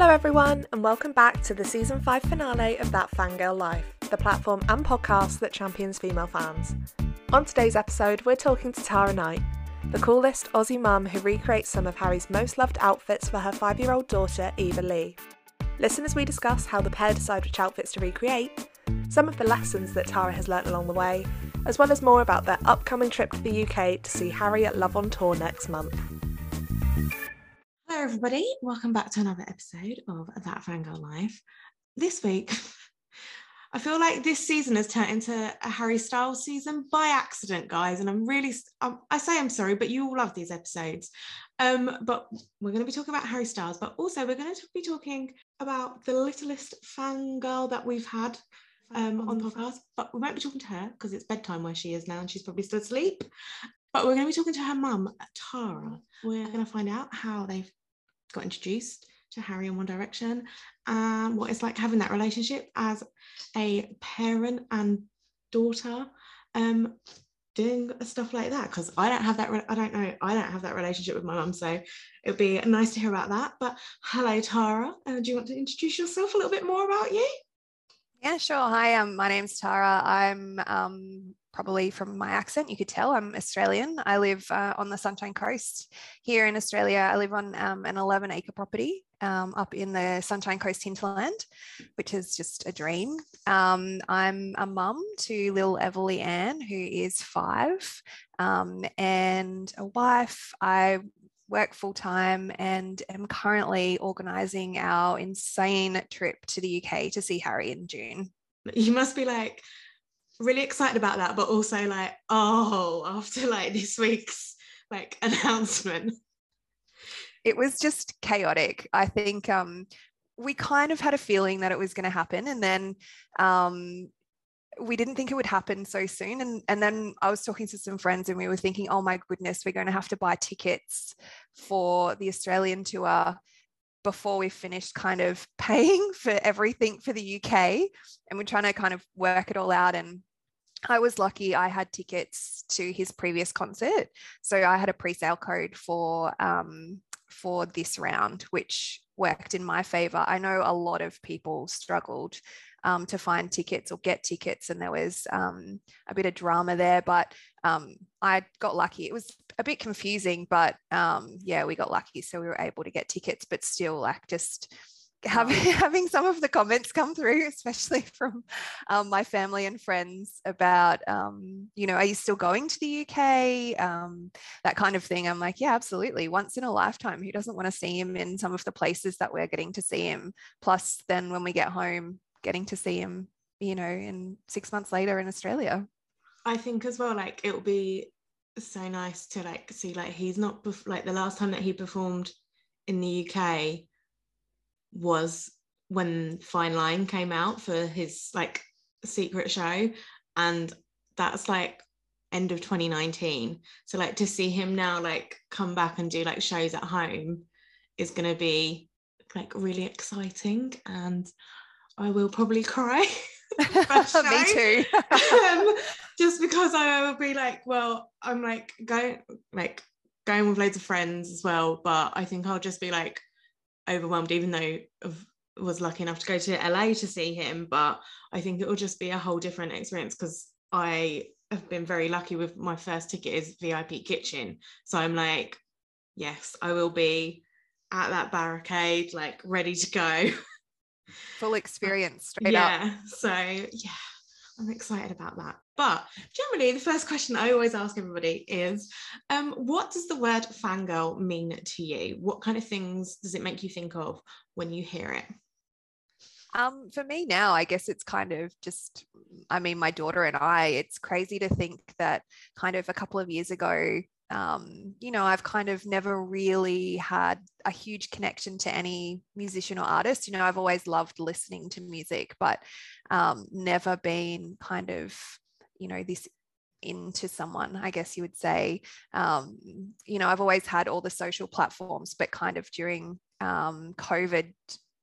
Hello, everyone, and welcome back to the season 5 finale of That Fangirl Life, the platform and podcast that champions female fans. On today's episode, we're talking to Tara Knight, the coolest Aussie mum who recreates some of Harry's most loved outfits for her five year old daughter, Eva Lee. Listen as we discuss how the pair decide which outfits to recreate, some of the lessons that Tara has learnt along the way, as well as more about their upcoming trip to the UK to see Harry at Love on Tour next month. Everybody. Welcome back to another episode of That Fangirl Life. This week, I feel like this season has turned into a Harry Styles season by accident, guys. And I'm really, um, I say I'm sorry, but you all love these episodes. Um, but we're going to be talking about Harry Styles, but also we're going to be talking about the littlest fangirl that we've had um, on the podcast. But we won't be talking to her because it's bedtime where she is now and she's probably still asleep. But we're going to be talking to her mum, Tara. We're going to find out how they've got introduced to Harry in One Direction and what it's like having that relationship as a parent and daughter um, doing stuff like that because I don't have that re- I don't know I don't have that relationship with my mum so it would be nice to hear about that. But hello Tara uh, do you want to introduce yourself a little bit more about you? Yeah sure. Hi um, my name's Tara. I'm um, probably from my accent, you could tell I'm Australian. I live uh, on the Sunshine Coast here in Australia. I live on um, an 11 acre property um, up in the Sunshine Coast hinterland, which is just a dream. Um, I'm a mum to little Everly Ann, who is five, um, and a wife. I work full time and am currently organising our insane trip to the UK to see Harry in June. You must be like, really excited about that, but also like, oh, after like this week's like announcement. It was just chaotic. I think um, we kind of had a feeling that it was going to happen, and then um, we didn't think it would happen so soon. And and then I was talking to some friends, and we were thinking, oh my goodness, we're going to have to buy tickets for the Australian tour before we finished kind of paying for everything for the UK and we're trying to kind of work it all out and I was lucky I had tickets to his previous concert. So I had a pre-sale code for um, for this round, which worked in my favor. I know a lot of people struggled um, to find tickets or get tickets, and there was um, a bit of drama there, but um, I got lucky. It was a bit confusing, but um, yeah, we got lucky. So we were able to get tickets, but still, like, just having having some of the comments come through, especially from um, my family and friends about, um, you know, are you still going to the UK? Um, that kind of thing. I'm like, yeah, absolutely. Once in a lifetime. Who doesn't want to see him in some of the places that we're getting to see him? Plus, then when we get home, getting to see him, you know, in six months later in Australia. I think as well, like it will be so nice to like see like he's not like the last time that he performed in the UK was when Fine Line came out for his like secret show, and that's like end of 2019. So like to see him now like come back and do like shows at home is gonna be like really exciting and I will probably cry. Me too. um, just because I will be like, well, I'm like going like going with loads of friends as well, but I think I'll just be like overwhelmed, even though I was lucky enough to go to LA to see him. But I think it will just be a whole different experience because I have been very lucky with my first ticket is VIP kitchen. So I'm like, yes, I will be at that barricade, like ready to go. Full experience, straight yeah. Up. So yeah, I'm excited about that. But generally, the first question I always ask everybody is um, what does the word fangirl mean to you? What kind of things does it make you think of when you hear it? Um, for me now, I guess it's kind of just, I mean, my daughter and I, it's crazy to think that kind of a couple of years ago, um, you know, I've kind of never really had a huge connection to any musician or artist. You know, I've always loved listening to music, but um, never been kind of you know this into someone i guess you would say. Um, you know i've always had all the social platforms but kind of during um, covid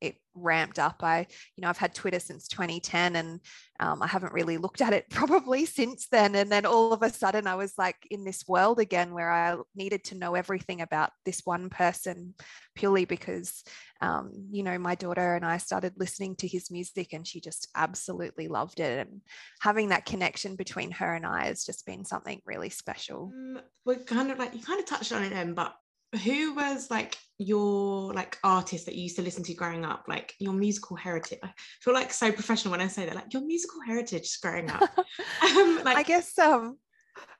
it ramped up. I, you know, I've had Twitter since 2010 and um, I haven't really looked at it probably since then. And then all of a sudden I was like in this world again where I needed to know everything about this one person purely because, um, you know, my daughter and I started listening to his music and she just absolutely loved it. And having that connection between her and I has just been something really special. Um, we're kind of like, you kind of touched on it then, but who was like your like artist that you used to listen to growing up like your musical heritage i feel like so professional when i say that like your musical heritage growing up um, like i guess um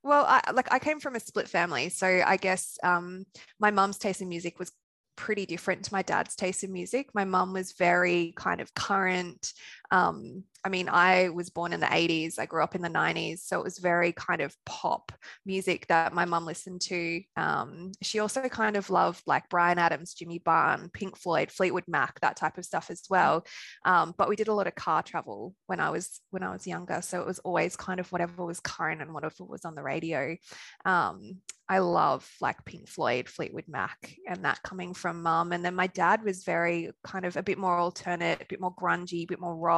well I, like i came from a split family so i guess um my mum's taste in music was pretty different to my dad's taste in music. My mum was very kind of current. Um, I mean, I was born in the 80s, I grew up in the 90s. So it was very kind of pop music that my mum listened to. Um, she also kind of loved like Bryan Adams, Jimmy Barnes, Pink Floyd, Fleetwood Mac, that type of stuff as well. Um, but we did a lot of car travel when I was when I was younger. So it was always kind of whatever was current and whatever was on the radio. Um, I love like Pink Floyd, Fleetwood Mac, and that coming from mum. And then my dad was very kind of a bit more alternate, a bit more grungy, a bit more rock.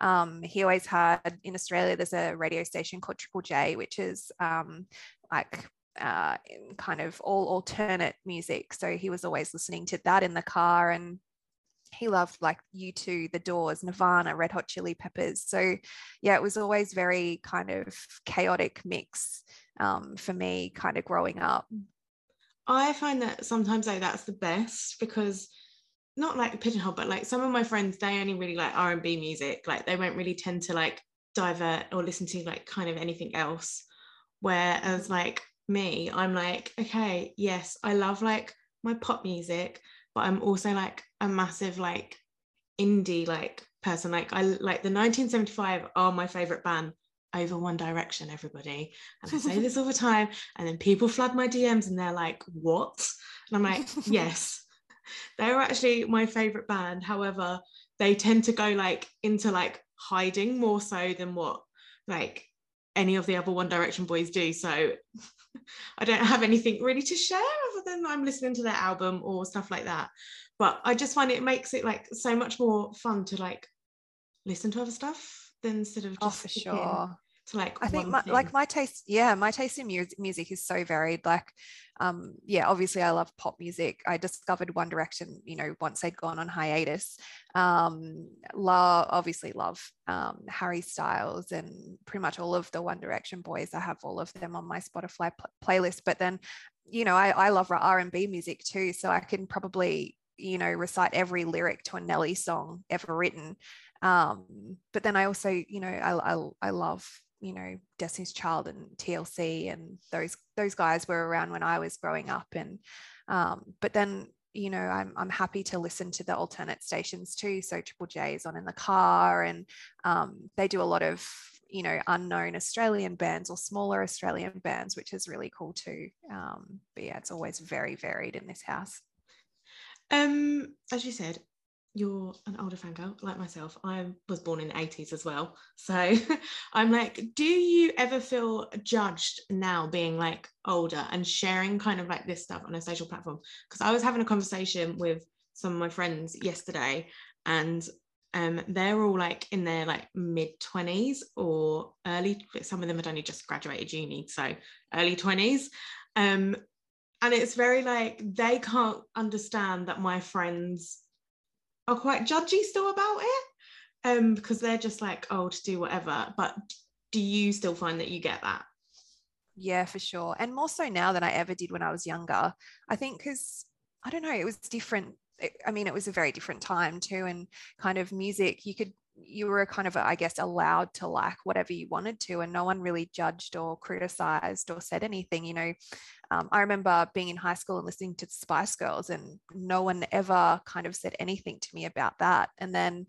Um, he always had in Australia, there's a radio station called Triple J, which is um, like uh, kind of all alternate music. So he was always listening to that in the car and he loved like U2, The Doors, Nirvana, Red Hot Chili Peppers. So yeah, it was always very kind of chaotic mix um, for me kind of growing up. I find that sometimes though that's the best because not like pigeonhole, but like some of my friends, they only really like R and B music. Like they won't really tend to like divert or listen to like kind of anything else. Whereas like me, I'm like, okay, yes, I love like my pop music, but I'm also like a massive like indie like person. Like I like the 1975 are my favorite band over One Direction, everybody. And I say this all the time. And then people flood my DMs and they're like, what? And I'm like, yes, they're actually my favorite band. However, they tend to go like into like hiding more so than what like any of the other One Direction boys do. So I don't have anything really to share other than I'm listening to their album or stuff like that. But I just find it makes it like so much more fun to like listen to other stuff than instead of just oh, for sure to like i think my, like my taste yeah my taste in music, music is so varied like um yeah obviously i love pop music. I discovered one direction you know once they'd gone on hiatus. Um love obviously love um harry styles and pretty much all of the one direction boys. I have all of them on my spotify pl- playlist but then you know i, I love r&b music too so i can probably you know recite every lyric to a nelly song ever written. Um, but then I also, you know, I, I, I love you know Destiny's Child and TLC and those those guys were around when I was growing up. And um, but then you know I'm, I'm happy to listen to the alternate stations too. So Triple J is on in the car and um, they do a lot of you know unknown Australian bands or smaller Australian bands which is really cool too. Um, but yeah it's always very varied in this house. Um as you said you're an older fangirl like myself. I was born in the 80s as well. So I'm like, do you ever feel judged now being like older and sharing kind of like this stuff on a social platform? Because I was having a conversation with some of my friends yesterday and um, they're all like in their like mid 20s or early, some of them had only just graduated uni, so early 20s. Um, and it's very like they can't understand that my friends are quite judgy still about it um, because they're just like, oh, to do whatever. But do you still find that you get that? Yeah, for sure. And more so now than I ever did when I was younger. I think because I don't know, it was different. I mean, it was a very different time too. And kind of music, you could, you were kind of, I guess, allowed to like whatever you wanted to, and no one really judged or criticized or said anything. You know, um, I remember being in high school and listening to the Spice Girls, and no one ever kind of said anything to me about that. And then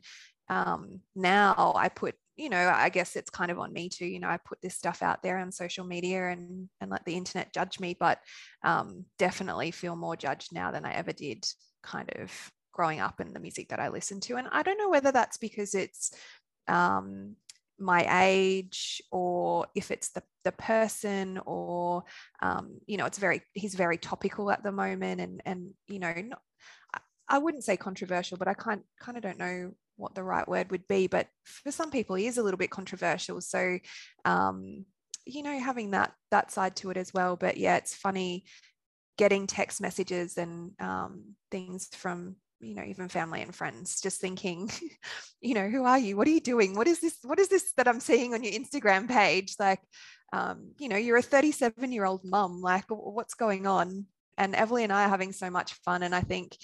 um, now I put, you know, I guess it's kind of on me too. You know, I put this stuff out there on social media and and let the internet judge me, but um, definitely feel more judged now than I ever did, kind of growing up and the music that I listen to. And I don't know whether that's because it's um, my age or if it's the, the person or um, you know it's very he's very topical at the moment and and you know not, I wouldn't say controversial, but I kind kind of don't know what the right word would be. But for some people, he is a little bit controversial. So, um, you know, having that that side to it as well. But yeah, it's funny getting text messages and um, things from you know even family and friends just thinking you know who are you what are you doing what is this what is this that i'm seeing on your instagram page like um, you know you're a 37 year old mum like what's going on and Everly and I are having so much fun. And I think,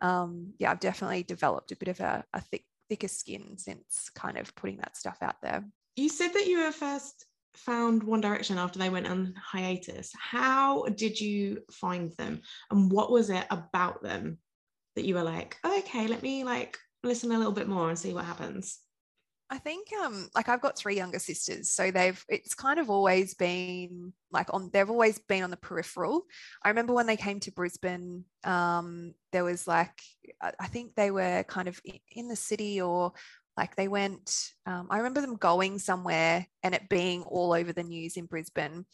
um, yeah, I've definitely developed a bit of a, a thick, thicker skin since kind of putting that stuff out there. You said that you were first found One Direction after they went on hiatus. How did you find them, and what was it about them that you were like, oh, okay, let me like listen a little bit more and see what happens? I think um like I've got three younger sisters, so they've it's kind of always been like on they've always been on the peripheral. I remember when they came to Brisbane, um, there was like I think they were kind of in the city or like they went um, i remember them going somewhere and it being all over the news in brisbane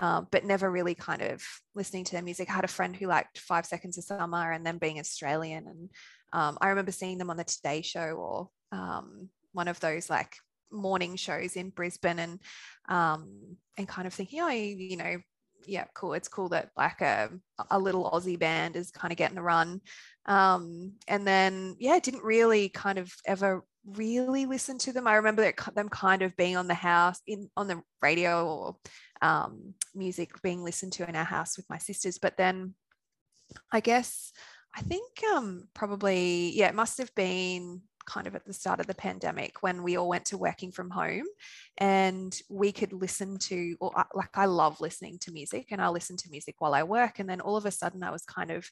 um, but never really kind of listening to their music i had a friend who liked five seconds of summer and then being australian and um, i remember seeing them on the today show or um, one of those like morning shows in Brisbane and um, and kind of thinking, oh, you know, yeah, cool. It's cool that like a, a little Aussie band is kind of getting a run. Um, and then yeah, didn't really kind of ever really listen to them. I remember them kind of being on the house in on the radio or um, music being listened to in our house with my sisters. But then I guess I think um, probably yeah, it must have been kind of at the start of the pandemic when we all went to working from home and we could listen to or like I love listening to music and I listen to music while I work and then all of a sudden I was kind of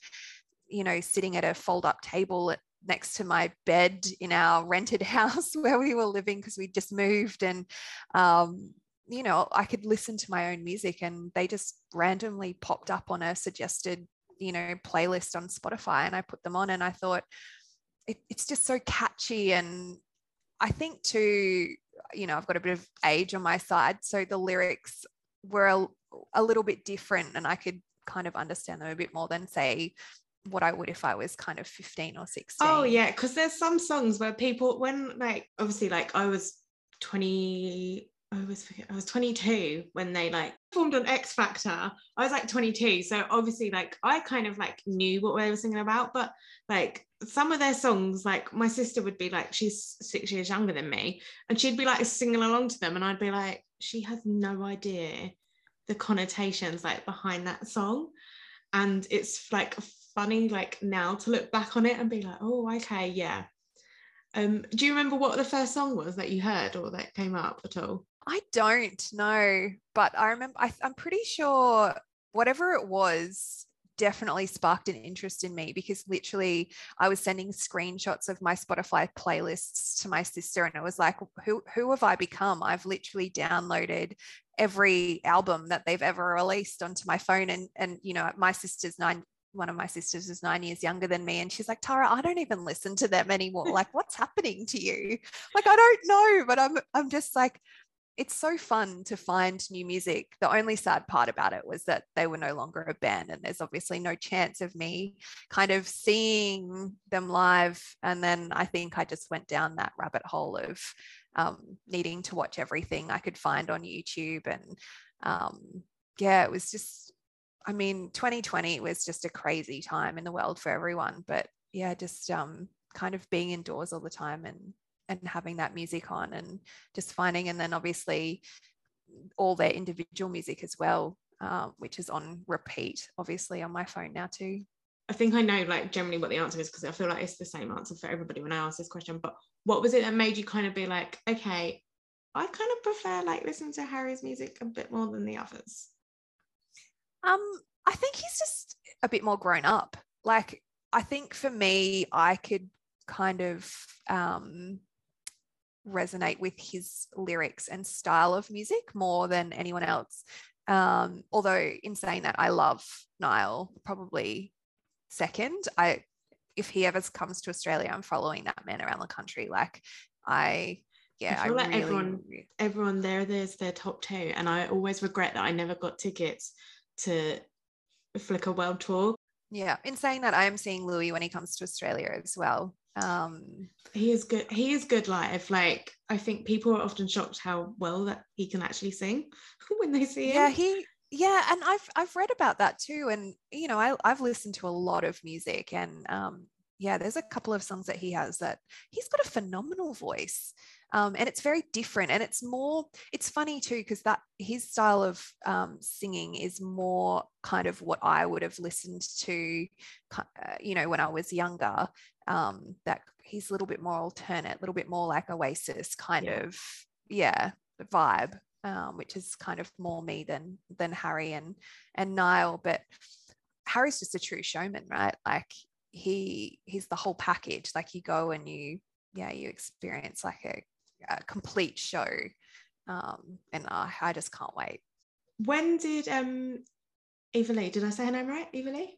you know sitting at a fold up table at, next to my bed in our rented house where we were living because we just moved and um, you know I could listen to my own music and they just randomly popped up on a suggested you know playlist on Spotify and I put them on and I thought it, it's just so catchy. And i think too you know i've got a bit of age on my side so the lyrics were a, a little bit different and i could kind of understand them a bit more than say what I would if I was kind of 15 or 16. Oh yeah, because there's some songs where people when like obviously like I was 20 I was I was 22 when they like formed on X Factor. I was like 22, so obviously like I kind of like knew what they were singing about, but like some of their songs, like my sister would be like, she's six years younger than me, and she'd be like singing along to them, and I'd be like, she has no idea the connotations like behind that song, and it's like funny like now to look back on it and be like, oh okay, yeah. Um, do you remember what the first song was that you heard or that came up at all? I don't know, but I remember I, I'm pretty sure whatever it was definitely sparked an interest in me because literally I was sending screenshots of my Spotify playlists to my sister and it was like who who have I become? I've literally downloaded every album that they've ever released onto my phone and and you know my sister's 9 one of my sisters is nine years younger than me and she's like tara i don't even listen to them anymore like what's happening to you like i don't know but i'm i'm just like it's so fun to find new music. The only sad part about it was that they were no longer a band, and there's obviously no chance of me kind of seeing them live. And then I think I just went down that rabbit hole of um, needing to watch everything I could find on YouTube. And um, yeah, it was just, I mean, 2020 was just a crazy time in the world for everyone. But yeah, just um, kind of being indoors all the time and and having that music on and just finding and then obviously all their individual music as well um, which is on repeat obviously on my phone now too I think I know like generally what the answer is because I feel like it's the same answer for everybody when I ask this question. But what was it that made you kind of be like, okay, I kind of prefer like listening to Harry's music a bit more than the others? Um, I think he's just a bit more grown up. Like I think for me, I could kind of um resonate with his lyrics and style of music more than anyone else. Um, although in saying that, I love Niall probably second. I if he ever comes to Australia, I'm following that man around the country. Like I yeah, I feel I like really, everyone everyone there there's their top two. And I always regret that I never got tickets to Flicker World Tour. yeah. In saying that, I am seeing Louis when he comes to Australia as well. Um, he is good. He is good live. Like I think people are often shocked how well that he can actually sing when they see him. Yeah, he yeah, and I've I've read about that too. And you know, I, I've listened to a lot of music and um yeah, there's a couple of songs that he has that he's got a phenomenal voice. Um, and it's very different and it's more it's funny too because that his style of um, singing is more kind of what i would have listened to uh, you know when i was younger um, that he's a little bit more alternate a little bit more like oasis kind yeah. of yeah vibe um, which is kind of more me than than harry and and niall but harry's just a true showman right like he he's the whole package like you go and you yeah you experience like a, a complete show. Um and I, I just can't wait. When did um Evaleigh did I say her name right? Evaleigh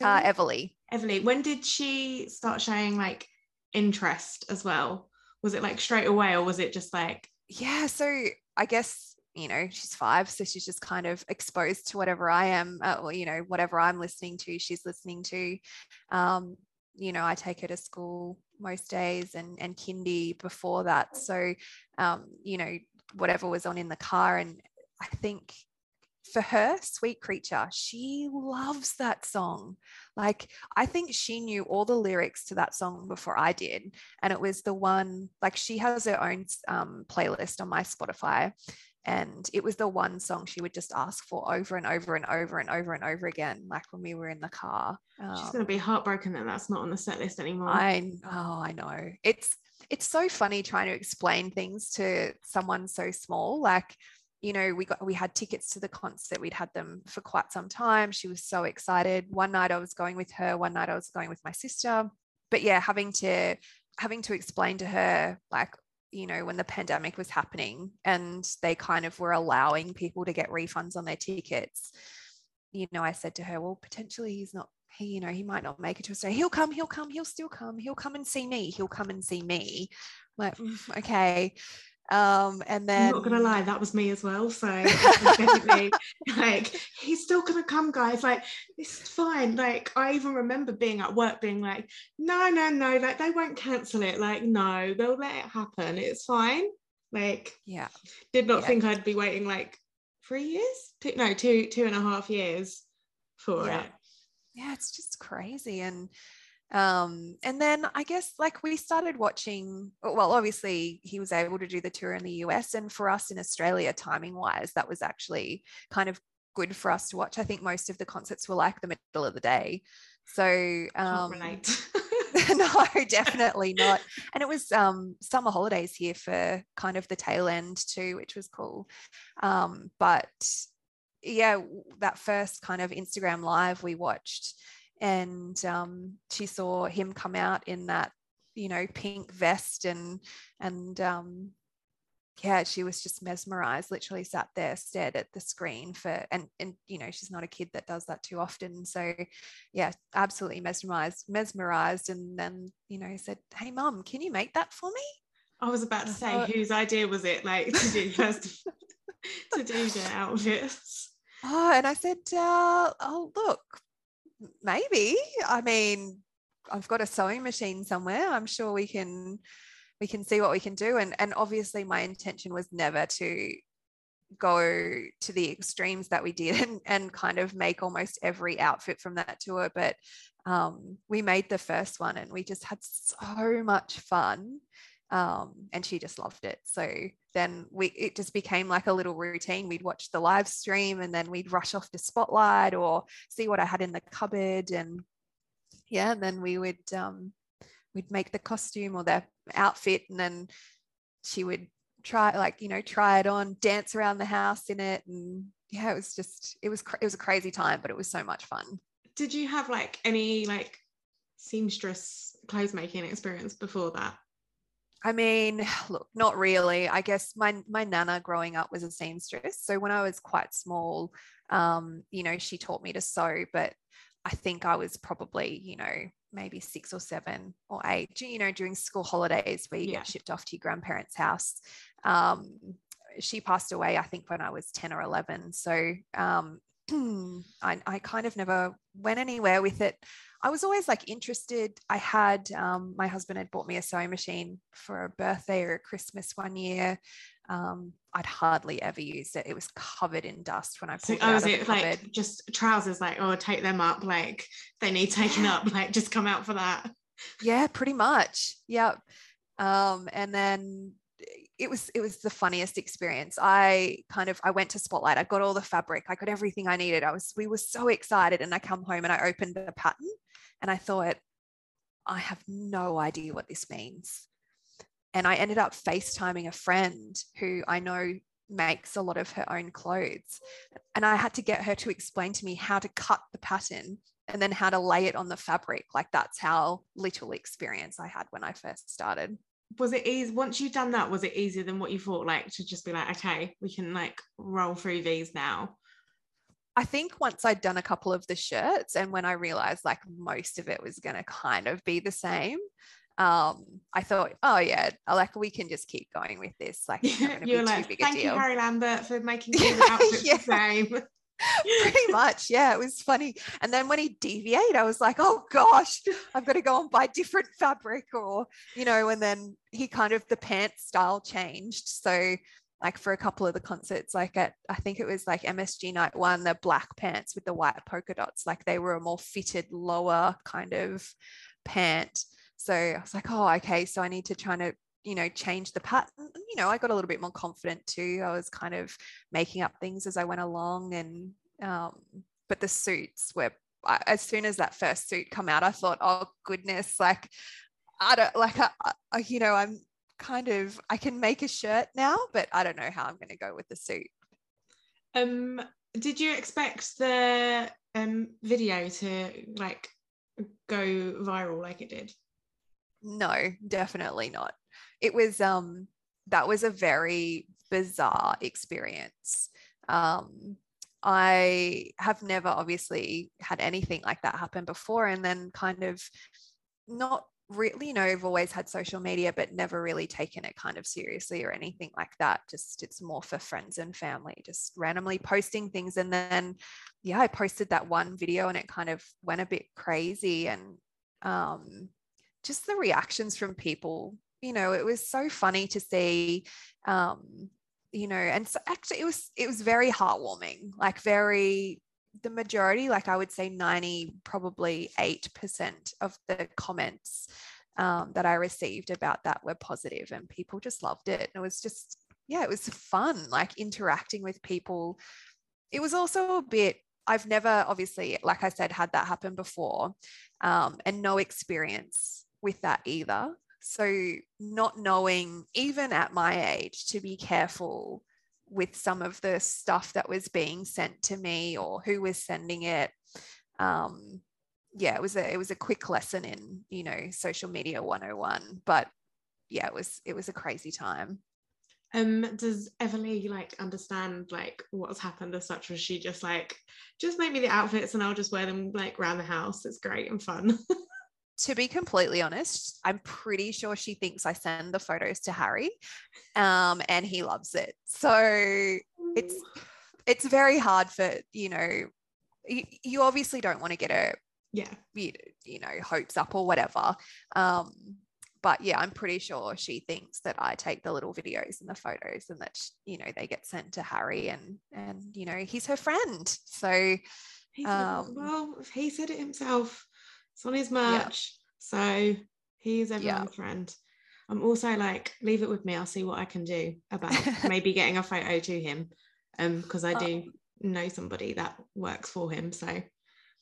uh Everly Everly when did she start showing like interest as well? Was it like straight away or was it just like yeah so I guess you know she's five so she's just kind of exposed to whatever i am uh, or you know whatever i'm listening to she's listening to. Um, you know i take her to school most days and and kindy before that. So um, you know whatever was on in the car. And i think for her sweet creature she loves that song. Like i think she knew all the lyrics to that song before i did. And it was the one like she has her own um, playlist on my spotify and it was the one song she would just ask for over and over and over and over and over again like when we were in the car um, she's going to be heartbroken that that's not on the set list anymore. I oh i know. It's it's so funny trying to explain things to someone so small like you know we got we had tickets to the concert we'd had them for quite some time she was so excited. One night i was going with her one night i was going with my sister. But yeah having to having to explain to her like you know, when the pandemic was happening and they kind of were allowing people to get refunds on their tickets, you know, I said to her, well, potentially he's not, he, you know, he might not make it to Australia. He'll come, he'll come, he'll still come, he'll come and see me, he'll come and see me. I'm like, mm, okay um and then I'm not gonna lie that was me as well so definitely like he's still gonna come guys like this is fine like I even remember being at work being like no no no like they won't cancel it like no they'll let it happen it's fine like yeah did not yeah. think I'd be waiting like three years two, no two two and a half years for yeah. it yeah it's just crazy and um, and then I guess like we started watching, well, obviously he was able to do the tour in the US. And for us in Australia, timing wise, that was actually kind of good for us to watch. I think most of the concerts were like the middle of the day. So, um, no, definitely not. And it was um, summer holidays here for kind of the tail end too, which was cool. Um, but yeah, that first kind of Instagram live we watched, and um, she saw him come out in that you know pink vest and and um, yeah she was just mesmerized literally sat there stared at the screen for and and you know she's not a kid that does that too often. So yeah absolutely mesmerized mesmerized and then you know said hey mom can you make that for me? I was about to say whose idea was it like to do first to do the outfits? Oh and i said uh, oh look maybe. I mean, I've got a sewing machine somewhere. I'm sure we can we can see what we can do. And and obviously my intention was never to go to the extremes that we did and, and kind of make almost every outfit from that tour. But um, we made the first one and we just had so much fun. Um, and she just loved it. So then we it just became like a little routine. We'd watch the live stream and then we'd rush off to Spotlight or see what I had in the cupboard, and yeah, and then we would um, we'd make the costume or the outfit, and then she would try like you know try it on, dance around the house in it, and yeah, it was just it was it was a crazy time, but it was so much fun. Did you have like any like seamstress clothes making experience before that? I mean, look, not really. I guess my my nana growing up was a seamstress. So when I was quite small, um, you know, she taught me to sew, but I think I was probably, you know, maybe six or seven or eight, you know, during school holidays where you yeah. get shipped off to your grandparents' house. Um, she passed away, I think, when I was 10 or 11. So, um, I, I kind of never went anywhere with it. I was always like interested. I had um, my husband had bought me a sewing machine for a birthday or a Christmas one year. Um, I'd hardly ever used it. It was covered in dust when I pulled So, it oh, out is of it cupboard. like just trousers? Like, oh, take them up. Like, they need taking Yeah. up. Like, just come out for that. yeah pretty much yep um and then it was it was the funniest experience i kind of i went to spotlight i got all the fabric i got everything i needed i was we were so excited and i come home and i opened the pattern and i thought i have no idea what this means and i ended up facetiming a friend who i know makes a lot of her own clothes and i had to get her to explain to me how to cut the pattern and then how to lay it on the fabric. Like that's how little experience I had when I first started. Was it easy? Once you've done that, was it easier than what you thought? Like, to just be like, okay, we can like roll through these now. I think once I'd done a couple of the shirts and when I realized like most of it was going to kind of be the same, um, I thought, oh yeah, like we can just keep going with this. Like it's not going to You're like, thank you. Harry Lambert, for making all the outfits Yeah. the same. Pretty much, yeah, it was funny. And then when he deviated, I was like, oh gosh, I've got to go and buy different fabric, or you know. And then he kind of the pants style changed. So, like for a couple of the concerts, like at I think it was like MSG Night One, the black pants with the white polka dots, like they were a more fitted lower kind of pant. So I was like, oh, okay, so I need to try to you know change the pattern you know i got a little bit more confident too. I was kind of making up things as i went along and um but the suits were I, as soon as that first suit come out i thought oh goodness like i don't like I, I, you know i'm kind of i can make a shirt now but i don't know how i'm going to go with the suit. Um, did you expect the um video to like go viral like it did? no definitely not it was um that was a very bizarre experience. Um i have never obviously had anything like that happen before and then kind of not really you know i've always had social media but never really taken it kind of seriously or anything like that. Just it's more for friends and family just randomly posting things. And then yeah i posted that one video and it kind of went a bit crazy and um just the reactions from people you know it was so funny to see um you know and so actually it was it was very heartwarming like very the majority like i would say 90 probably 8% of the comments um, that i received about that were positive and people just loved it and it was just yeah it was fun like interacting with people it was also a bit i've never obviously like i said had that happen before um, and no experience with that either. So, not knowing, even at my age, to be careful with some of the stuff that was being sent to me or who was sending it. Um, yeah, it was a it was a quick lesson in you know social media 101. But yeah, it was it was a crazy time. Um, does Everly like understand like what's happened as such? Was she just like, just make me the outfits and I'll just wear them like around the house? It's great and fun. to be completely honest, I'm pretty sure she thinks I send the photos to Harry, um, and he loves it. So it's it's very hard for you know, you, you obviously don't want to get a yeah. you, you know hopes up or whatever. Um, but yeah, I'm pretty sure she thinks that I take the little videos and the photos, and that you know they get sent to Harry, and and you know he's her friend. So Um, well, he said it himself. It's on his merch. So he's everyone's friend. I'm also like, leave it with me. I'll see what I can do about maybe getting a photo to him. Um, because I do know somebody that works for him. So I'll,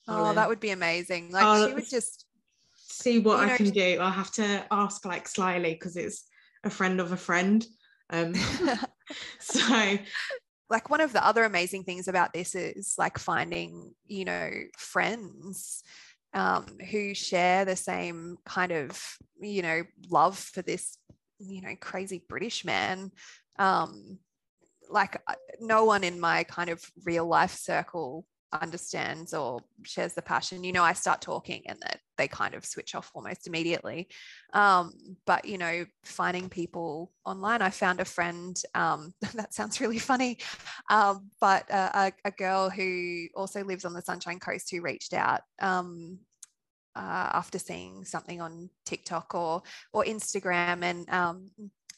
oh, uh, that would be amazing. Like I'll- she would just see what I know, can do. I'll have to ask like slyly because it's a friend of a friend. Um, so like one of the other amazing things about this is like finding you know friends um, who share the same kind of you know love for this you know crazy british man. Um, like uh, no one in my kind of real life circle understands or shares the passion, you know, I start talking and that they kind of switch off almost immediately. Um, but you know, finding people online, I found a friend. Um, that sounds really funny, um, but a, a, girl who also lives on the Sunshine Coast who reached out um, uh, after seeing something on TikTok or or Instagram, and um,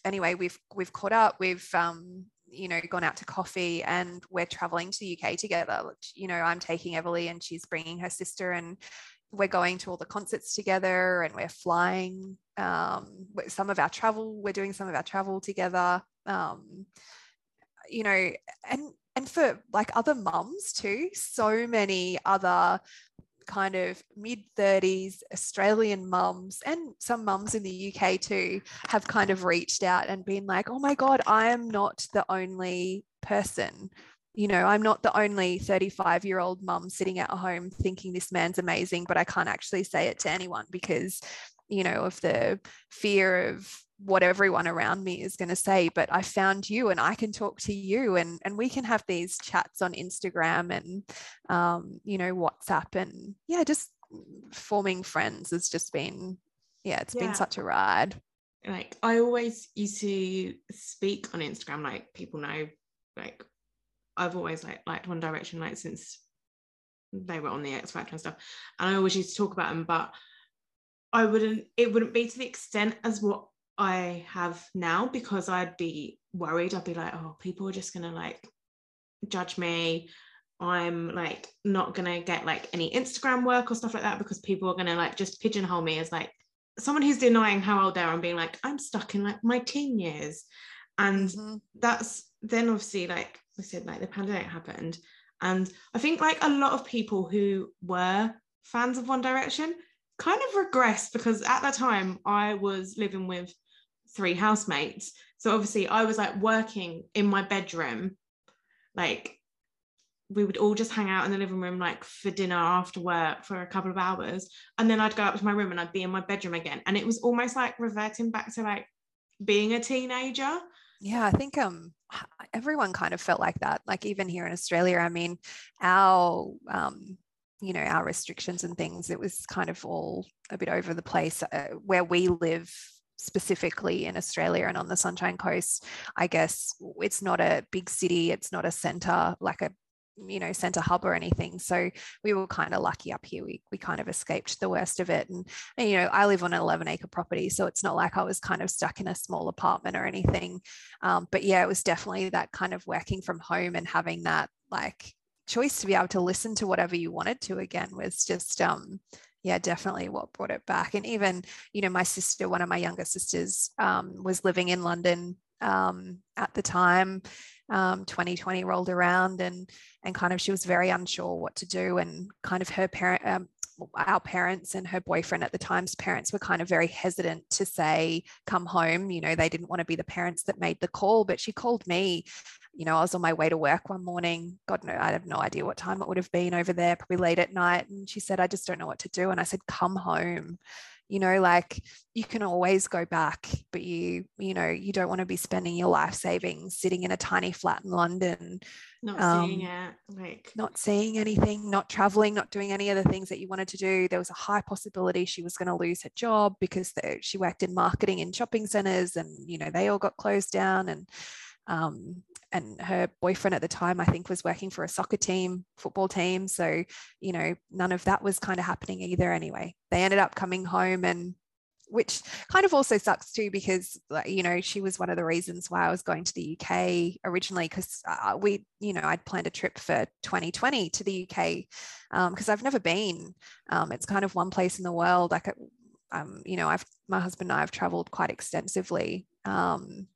anyway, we've we've caught up. We've um, you know gone out to coffee, and we're traveling to the UK together. You know, I'm taking Everly, and she's bringing her sister, and we're going to all the concerts together, and we're flying. Um, some of our travel, we're doing some of our travel together. Um, you know, and and for like other mums too, so many other kind of mid 30s Australian mums and some mums in the UK too have kind of reached out and been like, oh my God, I am not the only person. You know, I'm not the only 35 year old mum sitting at home thinking this man's amazing, but I can't actually say it to anyone because, you know, of the fear of what everyone around me is going to say but i found you and i can talk to you and and we can have these chats on instagram and um, you know whatsapp and yeah just forming friends has just been yeah it's yeah. been such a ride like i always used to speak on instagram like people know like i've always like liked one direction like since they were on the x factor and stuff and i always used to talk about them but I wouldn't it wouldn't be to the extent as what I have now because I'd be worried. I'd be like, oh, people are just gonna like judge me. I'm like not gonna get like any Instagram work or stuff like that because people are gonna like just pigeonhole me as like someone who's denying how old they are and being like, I'm stuck in like my teen years. And mm-hmm. that's then obviously like I said, like the pandemic happened. And I think like a lot of people who were fans of One Direction kind of regressed because at that time I was living with three housemates. So obviously I was like working in my bedroom, like we would all just hang out in the living room like for dinner after work for a couple of hours. And then I'd go up to my room and I'd be in my bedroom again. And it was almost like reverting back to like being a teenager. Yeah i think um everyone kind of felt like that like even here in australia. I mean our um you know our restrictions and things it was kind of all a bit over the place uh, where we live specifically in Australia and on the Sunshine Coast, I guess it's not a big city, it's not a center like a you know center hub or anything. So we were kind of lucky up here we, we kind of escaped the worst of it. And, and, you know i live on an 11 acre property so it's not like i was kind of stuck in a small apartment or anything. Um, but yeah it was definitely that kind of working from home and having that like choice to be able to listen to whatever you wanted to again was just um yeah definitely what brought it back and even you know my sister one of my younger sisters um, was living in london um, at the time um, 2020 rolled around and and kind of she was very unsure what to do and kind of her parent um, our parents and her boyfriend at the time's parents were kind of very hesitant to say come home you know they didn't want to be the parents that made the call but she called me you know, I was on my way to work one morning. God, no, I have no idea what time it would have been over there, probably late at night. And she said, I just don't know what to do. And I said, come home. You know, like you can always go back, but you, you know, you don't want to be spending your life savings sitting in a tiny flat in London. Not um, seeing it, like not seeing anything, not traveling, not doing any of the things that you wanted to do. There was a high possibility she was going to lose her job because the, she worked in marketing in shopping centers and, you know, they all got closed down. And um, and her boyfriend at the time i think was working for a soccer team football team. So you know none of that was kind of happening either anyway. They ended up coming home and which kind of also sucks too because you know she was one of the reasons why I was going to the UK originally because uh, we you know I'd planned a trip for 2020 to the UK because um, I've never been. Um, it's kind of one place in the world. Like um, you know I've my husband and I have traveled quite extensively. Um,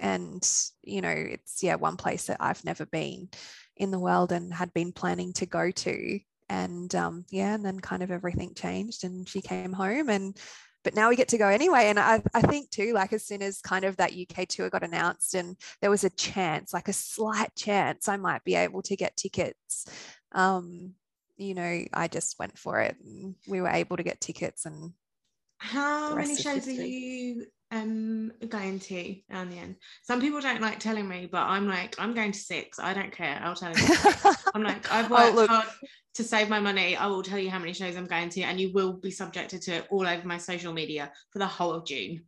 and you know it's yeah one place that i've never been in the world and had been planning to go to. And um, yeah and then kind of everything changed and she came home and but now we get to go anyway. And I, I think too like as soon as kind of that uk tour got announced and there was a chance like a slight chance i might be able to get tickets um, you know i just went for it and we were able to get tickets and how many shows are you um going to on the end. Some people don't like telling me, but I'm like, I'm going to six. I don't care. I'll tell you. I'm like, I've Oh, worked look. hard to save my money. I will tell you how many shows I'm going to, and you will be subjected to it all over my social media for the whole of June.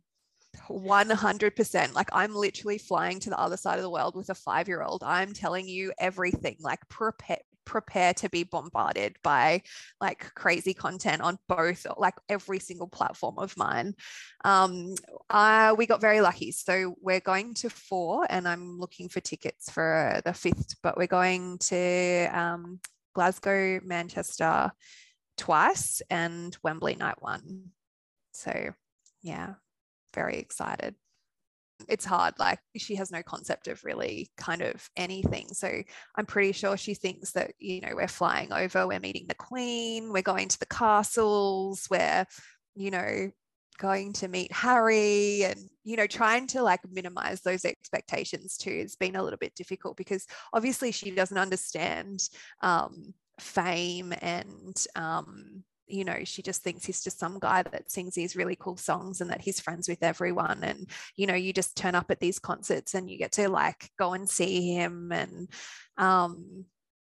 100% like i'm literally flying to the other side of the world with a five year old i'm telling you everything like prepare prepare to be bombarded by like crazy content on both like every single platform of mine. Um uh, we got very lucky. So we're going to four and i'm looking for tickets for the fifth but we're going to um glasgow manchester twice and wembley night one. So yeah very excited. It's hard, like she has no concept of really kind of anything. So I'm pretty sure she thinks that, you know, we're flying over, we're meeting the Queen, we're going to the castles, we're, you know, going to meet Harry and, you know, trying to like minimize those expectations too has been a little bit difficult because obviously she doesn't understand um, fame and, um, you know, she just thinks he's just some guy that sings these really cool songs and that he's friends with everyone. And, you know, you just turn up at these concerts and you get to like go and see him. And, um,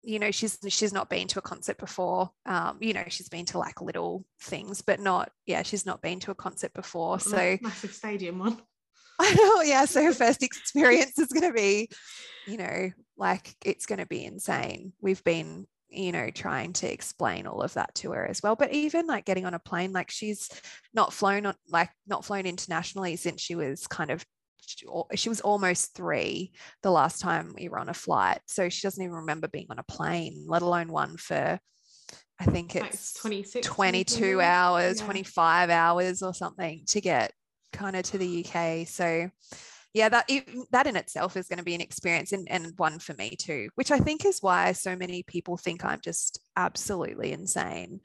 you know, she's she's not been to a concert before. Um, you know, she's been to like little things, but not, yeah, she's not been to a concert before. Not So massive stadium one. I know, yeah. So her first experience is going to be, you know, like it's going to be insane. We've been, you know, trying to explain all of that to her as well. But even like getting on a plane, like she's not flown on, like not flown internationally since she was kind of, she was almost three the last time we were on a flight. So she doesn't even remember being on a plane, let alone one for, I think Like it's 26, 22 27. hours, Yeah. 25 hours or something to get kind of to the UK. So yeah, that that in itself is going to be an experience and, and one for me too, which I think is why so many people think I'm just absolutely insane.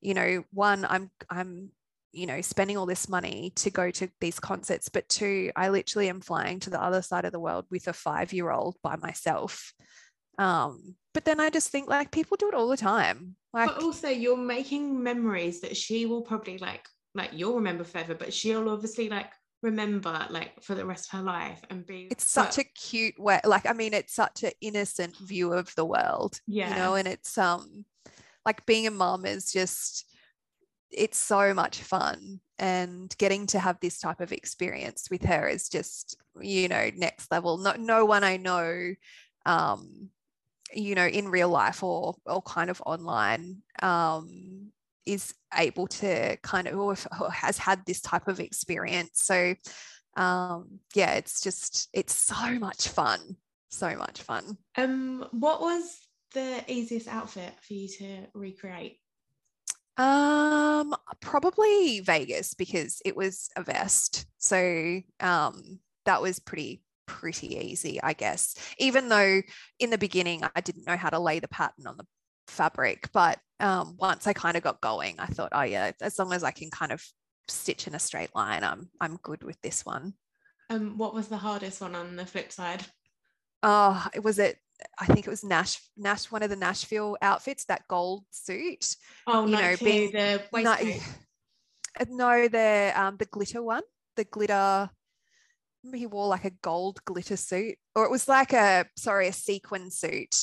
You know, one, I'm I'm you know spending all this money to go to these concerts, but two, I literally am flying to the other side of the world with a five year old by myself. Um, but then I just think like people do it all the time. Like but also you're making memories that she will probably like like you'll remember forever but she'll obviously like remember like for the rest of her life and be it's such a cute way like i mean it's such an innocent view of the world yeah. you know and it's um like being a mom is just it's so much fun and getting to have this type of experience with her is just you know next level. No, no one i know um you know in real life or or kind of online um is able to kind of or or has had this type of experience. So um yeah it's just it's so much fun so much fun. Um what was the easiest outfit for you to recreate? Um probably vegas because it was a vest. So um that was pretty pretty easy i guess. Even though in the beginning i didn't know how to lay the pattern on the fabric but um once i kind of got going i thought oh yeah as long as i can kind of stitch in a straight line i'm i'm good with this one. Um what was the hardest one on the flip side? Oh it was it i think it was nash nash one of the nashville outfits that gold suit oh You no know, being- the No- waistcoat Uh, no the um the glitter one the glitter remember he wore like a gold glitter suit or it was like a sorry a sequin suit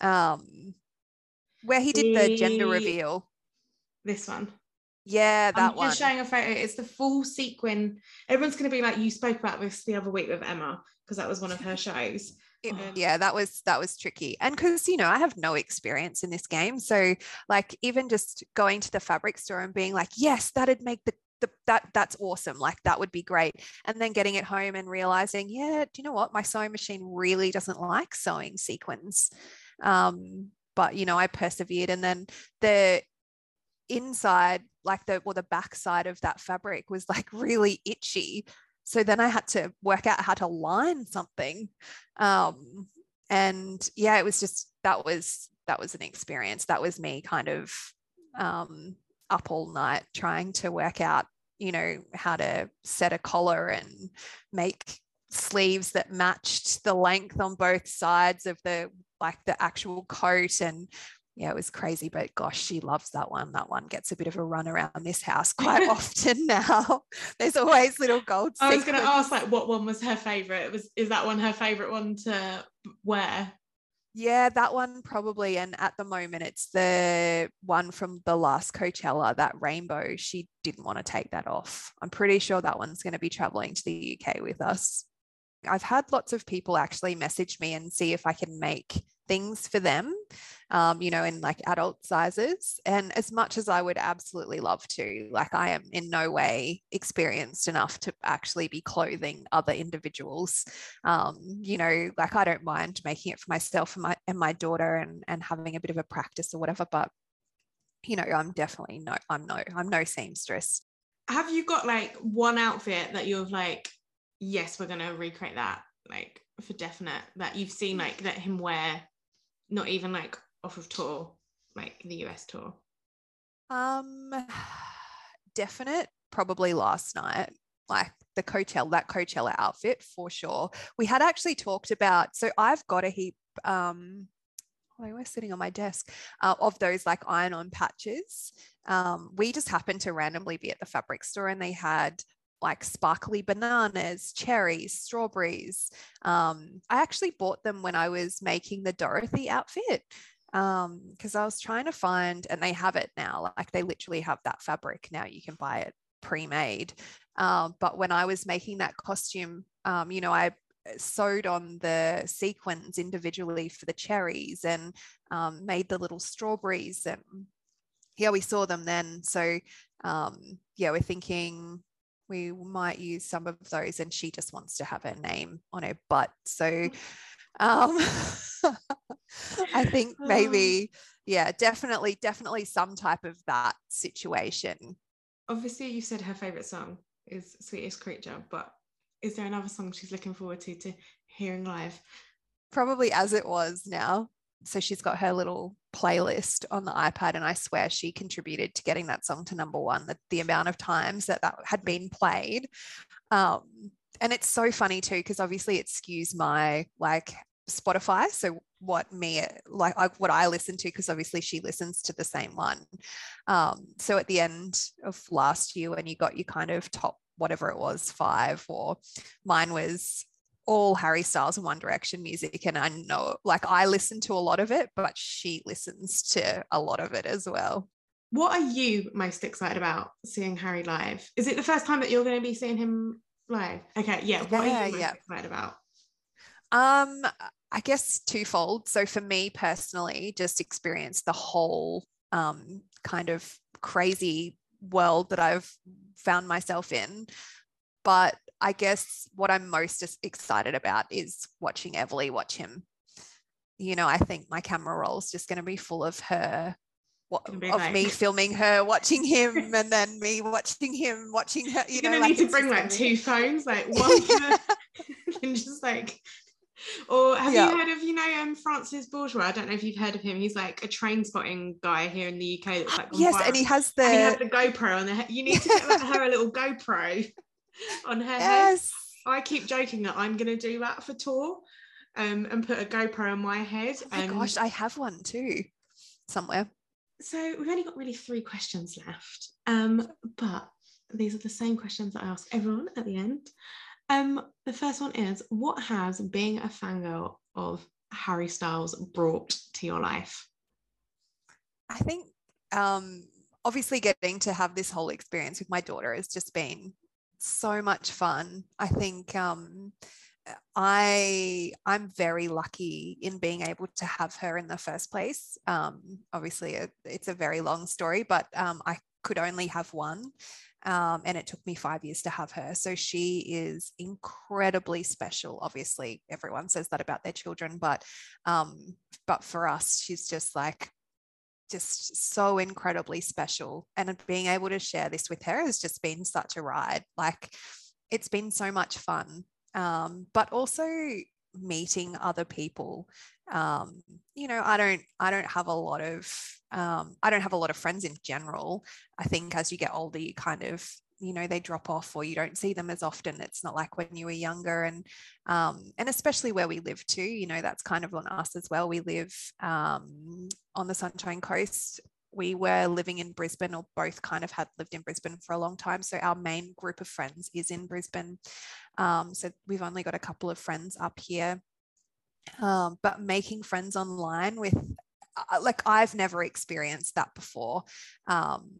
um where he did the gender reveal this one yeah that I'm one just showing a photo. It's the full sequin. Everyone's going to be like, you spoke about this the other week with Emma because that was one of her shows. It- Oh. yeah that was that was tricky and because you know i have no experience in this game so like even just going to the fabric store and being like yes that'd make the the, that that's awesome like that would be great and then getting it home and realizing yeah do you know what my sewing machine really doesn't like sewing sequins um but you know i persevered. And then the inside like the or the back side of that fabric was like really itchy. So then i had to work out how to line something. Um and yeah it was just that was that was an experience. That was me kind of um up all night trying to work out you know how to set a collar and make sleeves that matched the length on both sides of the like the actual coat and yeah, it was crazy. But gosh, she loves that one. That one gets a bit of a run around this house quite often now. There's always little gold. I was going to ask, like, what one was her favorite? Was is that one her favorite one to wear? Yeah, that one probably. And at the moment, it's the one from the last Coachella, that rainbow. She didn't want to take that off. I'm pretty sure that one's going to be traveling to the UK with us. I've had lots of people actually message me and see if I can make things for them, um, you know, in like adult sizes. And as much as I would absolutely love to, like, I am in no way experienced enough to actually be clothing other individuals. Um, you know, like I don't mind making it for myself and my and my daughter and and having a bit of a practice or whatever, but you know, I'm definitely no, I'm no, I'm no seamstress. Have you got like one outfit that you've like, yes, we're gonna recreate that, like for definite that you've seen like that him wear not even like off of tour, like the US tour? Um, definite, probably last night. Like the Coachella, that Coachella outfit for sure. We had actually talked about, so I've got a heap, um, they were sitting on my desk, uh, of those like iron on patches. Um, we just happened to randomly be at the fabric store and they had like sparkly bananas, cherries, strawberries. Um, I actually bought them when I was making the Dorothy outfit because um, I was trying to find, and they have it now. Like they literally have that fabric now. You can buy it pre-made. Um, but when I was making that costume, um, you know, I sewed on the sequins individually for the cherries and um, made the little strawberries and yeah we saw them then so um, yeah we're thinking we might use some of those and she just wants to have her name on her butt. So mm. um i think maybe yeah definitely definitely some type of that situation. Obviously you said her favorite song is sweetest creature but is there another song she's looking forward to to hearing live? Probably as it was now so she's got her little playlist on the iPad, and I swear she contributed to getting that song to number one. The, the amount of times that that had been played, um, and it's so funny too because obviously it skews my like Spotify. So what me like I, what I listen to because obviously she listens to the same one. Um, so at the end of last year, when you got your kind of top whatever it was five, or mine was all Harry Styles and One Direction music. And I know, like, I listen to a lot of it, but she listens to a lot of it as well. What are you most excited about seeing Harry live? Is it the first time that you're going to be seeing him live? Okay, yeah. What yeah, are you most yeah. excited about? Um, I guess twofold. So for me personally, just experience the whole um, kind of crazy world that I've found myself in. But I guess what I'm most excited about is watching Everly watch him. You know, I think my camera roll is just going to be full of her, what, of like... me filming her, watching him, and then me watching him, watching her. You You're know, gonna like need to bring like two phones, like one for, and just like. Or have yeah. you heard of you know um Francis Bourgeois? I don't know if you've heard of him. He's like a train spotting guy here in the UK. That's like yes, and he has the and he has the GoPro on the. You need to get her a little GoPro on her yes. head. I keep joking that I'm going to do that for tour um, and put a GoPro on my head. Oh my and... gosh, I have one too somewhere. So we've only got really three questions left, um, but these are the same questions that I ask everyone at the end. Um, the first one is What has being a fangirl of Harry Styles brought to your life? I think um, obviously getting to have this whole experience with my daughter has just been so much fun. I think um, I I'm very lucky in being able to have her in the first place. Um, obviously, it, it's a very long story, but um, I could only have one. Um, and it took me five years to have her. So she is incredibly special. Obviously, everyone says that about their children, but um, but for us, she's just like just so incredibly special. And being able to share this with her has just been such a ride. Like it's been so much fun. Um, but also meeting other people. Um, you know, I don't I don't have a lot of um, I don't have a lot of friends in general. I think as you get older, you kind of you know they drop off or you don't see them as often it's not like when you were younger and um, and especially where we live too you know that's kind of on us as well we live um, on the sunshine coast we were living in Brisbane, or both kind of had lived in Brisbane for a long time. So our main group of friends is in Brisbane. Um, so we've only got a couple of friends up here. Um, but making friends online with, uh, like, I've never experienced that before. Um,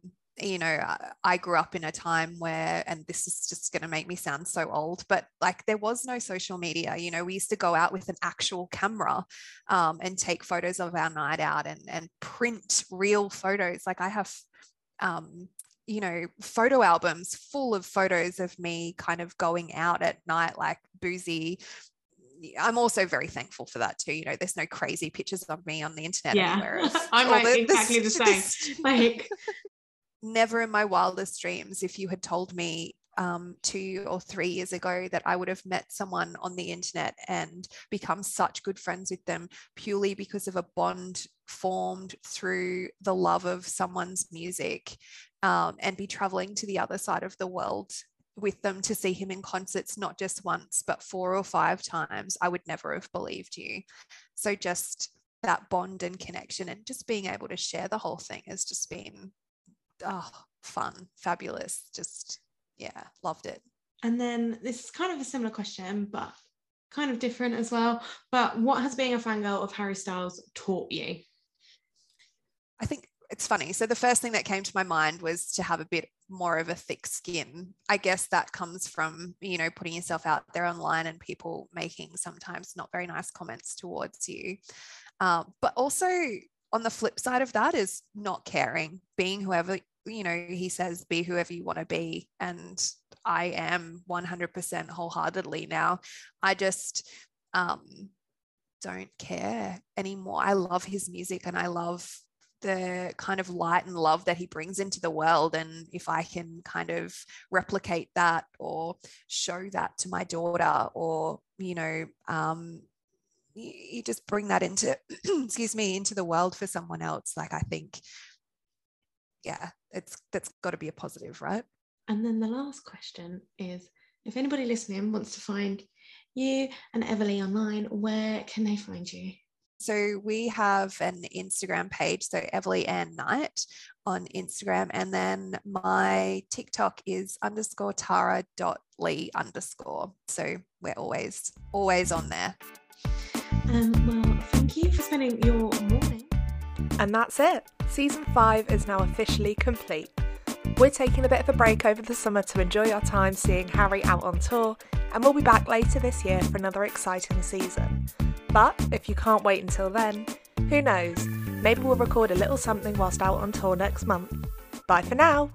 you know, I grew up in a time where, and this is just going to make me sound so old, but like there was no social media. You know, we used to go out with an actual camera um, and take photos of our night out and, and print real photos. Like I have, um, you know, photo albums full of photos of me kind of going out at night, like boozy, I'm also very thankful for that too. You know, there's no crazy pictures of me on the internet yeah. anywhere. I'm like the, exactly the, the same. like never in my wildest dreams, if you had told me um, two or three years ago that I would have met someone on the internet and become such good friends with them purely because of a bond formed through the love of someone's music um, and be traveling to the other side of the world with them to see him in concerts, not just once, but four or five times, I would never have believed you. So just that bond and connection and just being able to share the whole thing has just been oh, fun, fabulous. Just, yeah, loved it. And then this is kind of a similar question, but kind of different as well. But what has being a fangirl of Harry Styles taught you? I think it's funny. So the first thing that came to my mind was to have a bit more of a thick skin. I guess that comes from, you know, putting yourself out there online and people making sometimes not very nice comments towards you. Um, but also on the flip side of that is not caring, being whoever you know, he says, be whoever you want to be. And I am 100% wholeheartedly now. I just um, don't care anymore. I love his music and I love the kind of light and love that he brings into the world. And if I can kind of replicate that or show that to my daughter or, you know, um, you just bring that into excuse me into the world for someone else like i think yeah, it's that's got to be a positive, right? And then the last question is if anybody listening wants to find you and Everly online, where can they find you? So we have an Instagram page, so Everly and Knight on Instagram, and then my TikTok is underscore Tara dot Lee underscore. So we're always always on there. Um, well, thank you for spending your. And that's it. Season 5 is now officially complete. We're taking a bit of a break over the summer to enjoy our time seeing Harry out on tour, and we'll be back later this year for another exciting season. But if you can't wait until then, who knows? Maybe we'll record a little something whilst out on tour next month. Bye for now!